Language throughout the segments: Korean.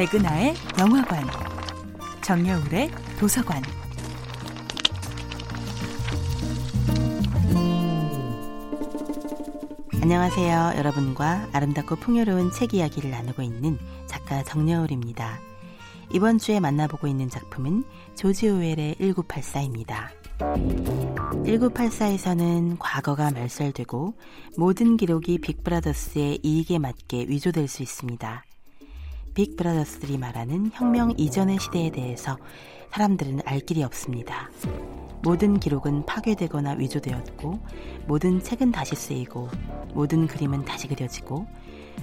백은하의 영화관, 정여울의 도서관. 안녕하세요. 여러분과 아름답고 풍요로운 책 이야기를 나누고 있는 작가 정여울입니다. 이번 주에 만나보고 있는 작품은 조지 오웰의 1984입니다. 1984에서는 과거가 말살되고 모든 기록이 빅브라더스의 이익에 맞게 위조될 수 있습니다. 빅브라더스들이 말하는 혁명 이전의 시대에 대해서 사람들은 알 길이 없습니다. 모든 기록은 파괴되거나 위조되었고, 모든 책은 다시 쓰이고, 모든 그림은 다시 그려지고,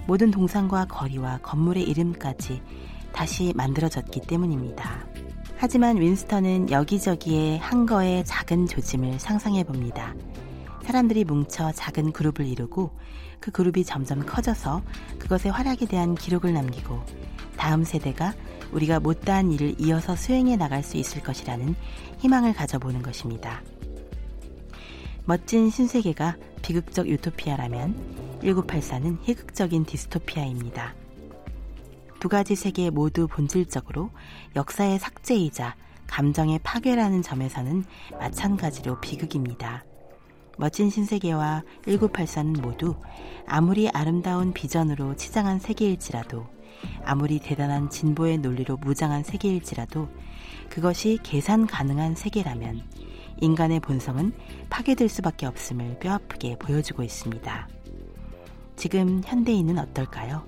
모든 동상과 거리와 건물의 이름까지 다시 만들어졌기 때문입니다. 하지만 윈스턴은 여기저기에 한 거의 작은 조짐을 상상해 봅니다. 사람들이 뭉쳐 작은 그룹을 이루고 그 그룹이 점점 커져서 그것의 활약에 대한 기록을 남기고 다음 세대가 우리가 못다한 일을 이어서 수행해 나갈 수 있을 것이라는 희망을 가져보는 것입니다. 멋진 신세계가 비극적 유토피아라면 1984는 희극적인 디스토피아입니다. 두 가지 세계 모두 본질적으로 역사의 삭제이자 감정의 파괴라는 점에서는 마찬가지로 비극입니다. 멋진 신세계와 1984는 모두 아무리 아름다운 비전으로 치장한 세계일지라도 아무리 대단한 진보의 논리로 무장한 세계일지라도 그것이 계산 가능한 세계라면 인간의 본성은 파괴될 수밖에 없음을 뼈아프게 보여주고 있습니다. 지금 현대인은 어떨까요?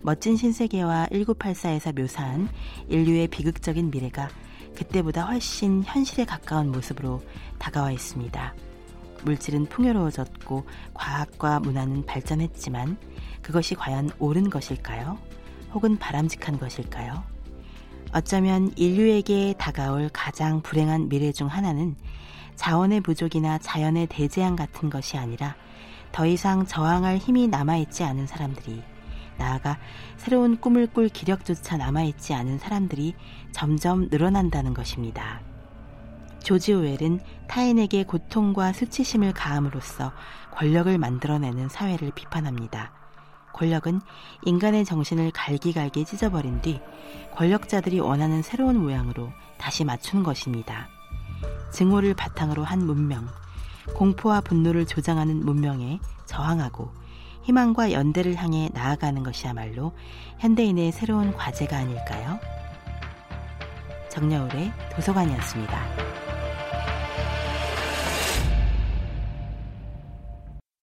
멋진 신세계와 1984에서 묘사한 인류의 비극적인 미래가 그때보다 훨씬 현실에 가까운 모습으로 다가와 있습니다. 물질은 풍요로워졌고 과학과 문화는 발전했지만 그것이 과연 옳은 것일까요? 혹은 바람직한 것일까요? 어쩌면 인류에게 다가올 가장 불행한 미래 중 하나는 자원의 부족이나 자연의 대재앙 같은 것이 아니라 더 이상 저항할 힘이 남아있지 않은 사람들이 나아가 새로운 꿈을 꿀 기력조차 남아있지 않은 사람들이 점점 늘어난다는 것입니다. 조지 오웰은 타인에게 고통과 수치심을 가함으로써 권력을 만들어내는 사회를 비판합니다. 권력은 인간의 정신을 갈기갈기 찢어버린 뒤 권력자들이 원하는 새로운 모양으로 다시 맞춘 것입니다. 증오를 바탕으로 한 문명, 공포와 분노를 조장하는 문명에 저항하고 희망과 연대를 향해 나아가는 것이야말로 현대인의 새로운 과제가 아닐까요? 정여울의 도서관이었습니다.